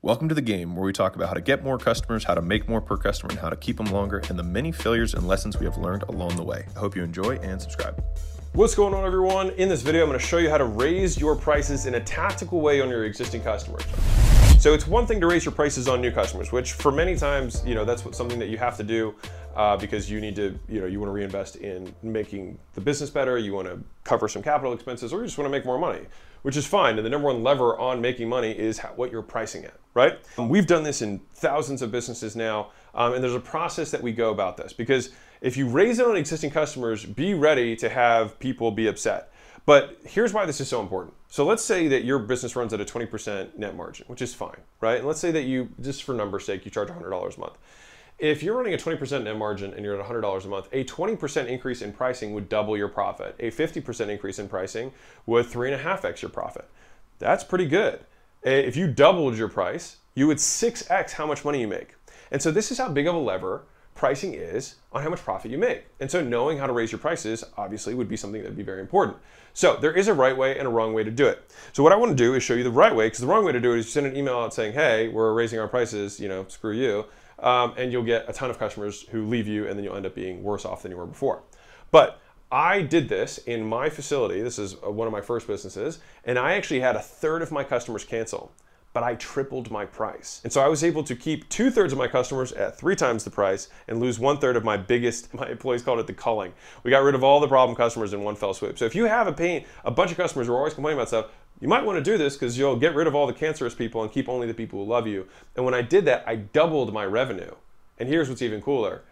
Welcome to the game where we talk about how to get more customers, how to make more per customer, and how to keep them longer, and the many failures and lessons we have learned along the way. I hope you enjoy and subscribe. What's going on everyone? In this video, I'm gonna show you how to raise your prices in a tactical way on your existing customers. So it's one thing to raise your prices on new customers, which for many times, you know, that's what, something that you have to do uh, because you need to, you know, you wanna reinvest in making the business better, you wanna cover some capital expenses, or you just wanna make more money which is fine. And the number one lever on making money is how, what you're pricing at, right? We've done this in thousands of businesses now, um, and there's a process that we go about this because if you raise it on existing customers, be ready to have people be upset. But here's why this is so important. So let's say that your business runs at a 20% net margin, which is fine, right? And let's say that you, just for number's sake, you charge $100 a month. If you're running a 20% net margin and you're at $100 a month, a 20% increase in pricing would double your profit. A 50% increase in pricing would three and a half X your profit. That's pretty good. If you doubled your price, you would 6X how much money you make. And so this is how big of a lever pricing is on how much profit you make. And so knowing how to raise your prices obviously would be something that would be very important. So there is a right way and a wrong way to do it. So what I want to do is show you the right way because the wrong way to do it is send an email out saying, hey, we're raising our prices, you know, screw you um, and you'll get a ton of customers who leave you, and then you'll end up being worse off than you were before. But I did this in my facility. This is uh, one of my first businesses, and I actually had a third of my customers cancel, but I tripled my price. And so I was able to keep two thirds of my customers at three times the price and lose one third of my biggest, my employees called it the culling. We got rid of all the problem customers in one fell swoop. So if you have a pain, a bunch of customers who are always complaining about stuff, you might want to do this because you'll get rid of all the cancerous people and keep only the people who love you. And when I did that, I doubled my revenue. And here's what's even cooler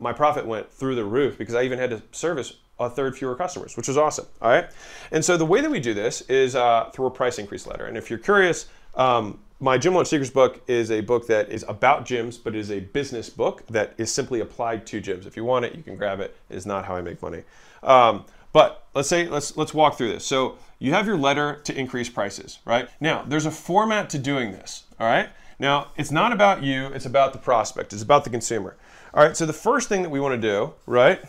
my profit went through the roof because I even had to service a third fewer customers, which is awesome. All right. And so the way that we do this is uh, through a price increase letter. And if you're curious, um, my Gym Launch Secrets book is a book that is about gyms, but it is a business book that is simply applied to gyms. If you want it, you can grab it. It is not how I make money. Um, but let's say let's let's walk through this. So you have your letter to increase prices, right? Now, there's a format to doing this, all right? Now, it's not about you, it's about the prospect, it's about the consumer. All right, so the first thing that we want to do, right,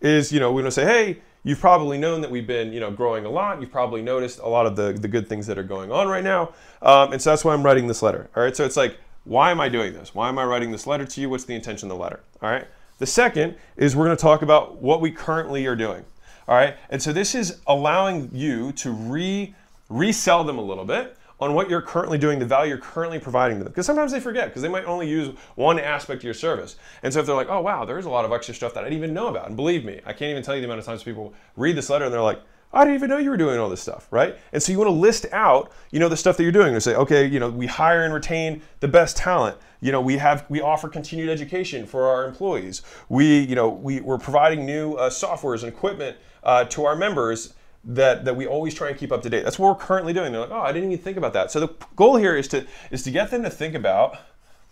is, you know, we want to say, hey, you've probably known that we've been, you know, growing a lot. You've probably noticed a lot of the, the good things that are going on right now. Um, and so that's why I'm writing this letter. All right, so it's like, why am I doing this? Why am I writing this letter to you? What's the intention of the letter? All right. The second is we're going to talk about what we currently are doing. All right. And so this is allowing you to re resell them a little bit on what you're currently doing, the value you're currently providing to them. Because sometimes they forget, because they might only use one aspect of your service. And so if they're like, oh, wow, there's a lot of extra stuff that I didn't even know about. And believe me, I can't even tell you the amount of times people read this letter and they're like, I didn't even know you were doing all this stuff, right? And so you want to list out, you know, the stuff that you're doing. To say, okay, you know, we hire and retain the best talent. You know, we have we offer continued education for our employees. We, you know, we we're providing new uh, softwares and equipment uh, to our members that that we always try and keep up to date. That's what we're currently doing. They're like, oh, I didn't even think about that. So the goal here is to is to get them to think about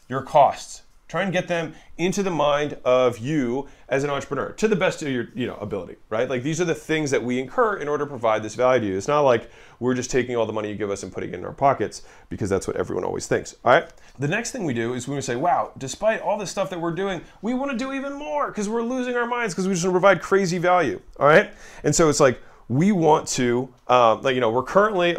your costs. Try and get them into the mind of you as an entrepreneur to the best of your you know ability, right? Like these are the things that we incur in order to provide this value to you. It's not like we're just taking all the money you give us and putting it in our pockets because that's what everyone always thinks. All right. The next thing we do is we say, wow, despite all the stuff that we're doing, we want to do even more because we're losing our minds because we just want to provide crazy value. All right. And so it's like we want to, um, like, you know, we're currently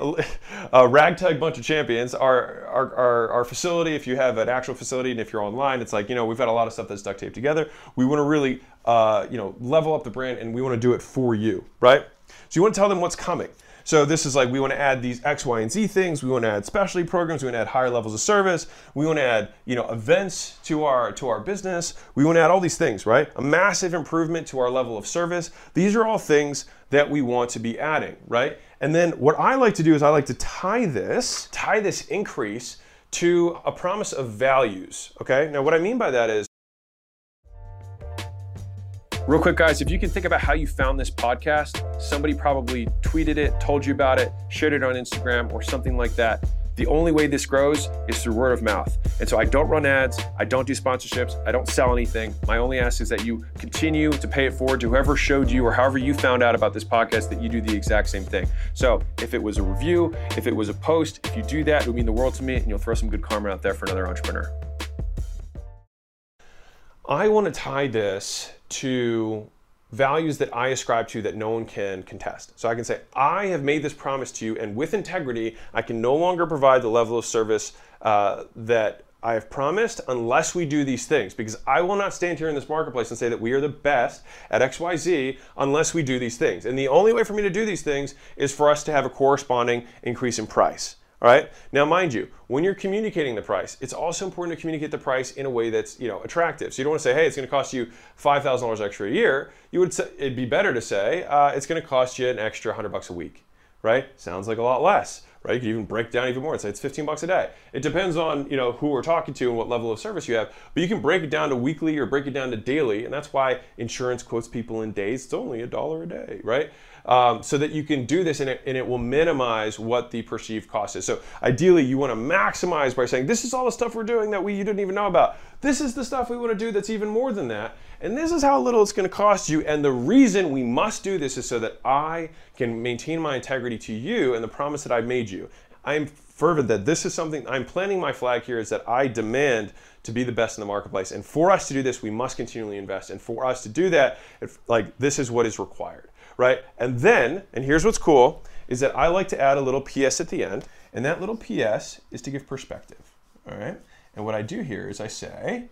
a, ragtag bunch of champions. Our, our, our, our, facility, if you have an actual facility and if you're online, it's like, you know, we've got a lot of stuff that's duct taped together. We want to really, uh, you know, level up the brand and we want to do it for you, right? So you want to tell them what's coming. So this is like we want to add these X, Y, and Z things. We want to add specialty programs. We want to add higher levels of service. We want to add you know events to our to our business. We want to add all these things, right? A massive improvement to our level of service. These are all things that we want to be adding, right? And then what I like to do is I like to tie this, tie this increase to a promise of values, okay? Now what I mean by that is Real quick, guys, if you can think about how you found this podcast, somebody probably tweeted it, told you about it, shared it on Instagram, or something like that. The only way this grows is through word of mouth. And so I don't run ads, I don't do sponsorships, I don't sell anything. My only ask is that you continue to pay it forward to whoever showed you or however you found out about this podcast that you do the exact same thing. So if it was a review, if it was a post, if you do that, it would mean the world to me and you'll throw some good karma out there for another entrepreneur. I want to tie this to values that I ascribe to that no one can contest. So I can say, I have made this promise to you, and with integrity, I can no longer provide the level of service uh, that I have promised unless we do these things because I will not stand here in this marketplace and say that we are the best at XYZ unless we do these things. And the only way for me to do these things is for us to have a corresponding increase in price. All right. Now, mind you, when you're communicating the price, it's also important to communicate the price in a way that's you know attractive. So you don't want to say, "Hey, it's going to cost you five thousand dollars extra a year." You would say it'd be better to say, uh, "It's going to cost you an extra hundred bucks a week." Right? Sounds like a lot less right? You could even break down even more and say it's 15 bucks a day. It depends on you know who we're talking to and what level of service you have, but you can break it down to weekly or break it down to daily, and that's why insurance quotes people in days. It's only a dollar a day, right? Um, so that you can do this and it, and it will minimize what the perceived cost is. So ideally, you want to maximize by saying, "This is all the stuff we're doing that we you didn't even know about. This is the stuff we want to do that's even more than that, and this is how little it's going to cost you." And the reason we must do this is so that I can maintain my integrity to you and the promise that I've made you. I'm fervent that this is something I'm planting my flag here is that I demand to be the best in the marketplace. And for us to do this, we must continually invest. And for us to do that, if, like this is what is required, right? And then, and here's what's cool, is that I like to add a little PS at the end. And that little PS is to give perspective, all right? And what I do here is I say,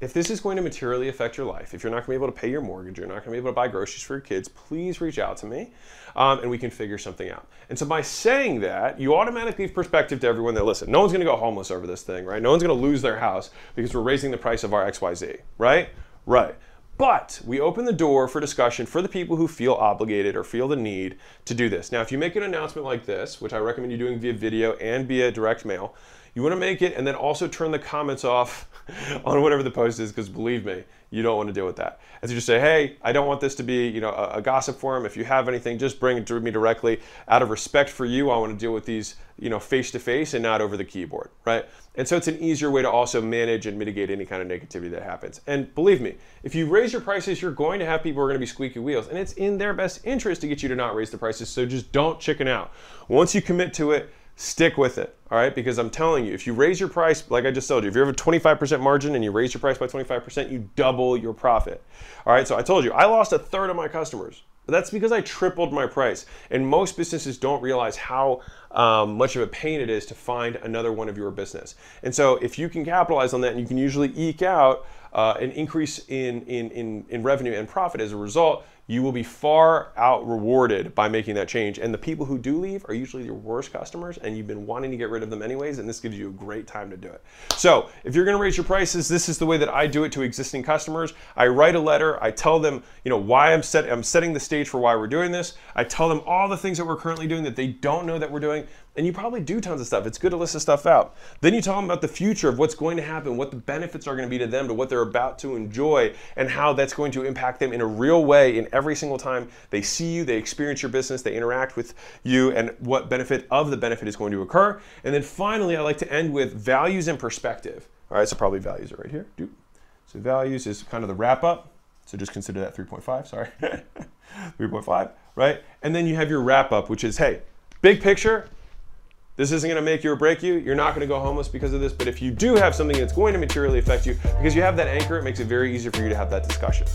if this is going to materially affect your life, if you're not going to be able to pay your mortgage, you're not going to be able to buy groceries for your kids, please reach out to me um, and we can figure something out. And so by saying that, you automatically give perspective to everyone that listen. No one's going to go homeless over this thing, right? No one's going to lose their house because we're raising the price of our XYZ, right? Right. But we open the door for discussion for the people who feel obligated or feel the need to do this. Now, if you make an announcement like this, which I recommend you doing via video and via direct mail, you want to make it and then also turn the comments off on whatever the post is because believe me, you don't want to deal with that. And so just say, hey, I don't want this to be, you know, a, a, gossip forum. If you have anything, just bring it to me directly. Out of respect for you, I want to deal with these, you know, face to face and not over the keyboard, right? And so it's an easier way to also manage and mitigate any kind of negativity that happens. And believe me, if you raise your prices, you're going to have people who are going to be squeaky wheels, and it's in their best interest to get you to not raise the prices. So just don't chicken out. Once you commit to it, stick with it, all right? Because I'm telling you, if you raise your price, like I just told you, if you have a 25% margin and you raise your price by 25%, you double your profit. All right, so I told you, I lost a third of my customers. But that's because I tripled my price. And most businesses don't realize how um, much of a pain it is to find another one of your business. And so if you can capitalize on that and you can usually eke out uh, an increase in, in, in, in revenue and profit as a result, you will be far out rewarded by making that change. And the people who do leave are usually your worst customers, and you've been wanting to get rid of them anyways, and this gives you a great time to do it. So, if you're gonna raise your prices, this is the way that I do it to existing customers. I write a letter, I tell them, you know, why I'm set I'm setting the stage for why we're doing this. I tell them all the things that we're currently doing that they don't know that we're doing and you probably do tons of stuff. It's good to list this stuff out. Then you tell them about the future of what's going to happen, what the benefits are going to be to them, to what they're about to enjoy, and how that's going to impact them in a real way in every single time they see you, they experience your business, they interact with you, and what benefit of the benefit is going to occur. And then finally, I like to end with values and perspective. All right, so probably values are right here. So values is kind of the wrap up. So just consider that 3.5, sorry. 3.5, right? And then you have your wrap up, which is hey, big picture, this isn't to make you or break you. You're not to go homeless because of this. But if you do have something that's going to materially affect you, because you have that anchor, it makes it very easy for you to have that discussion.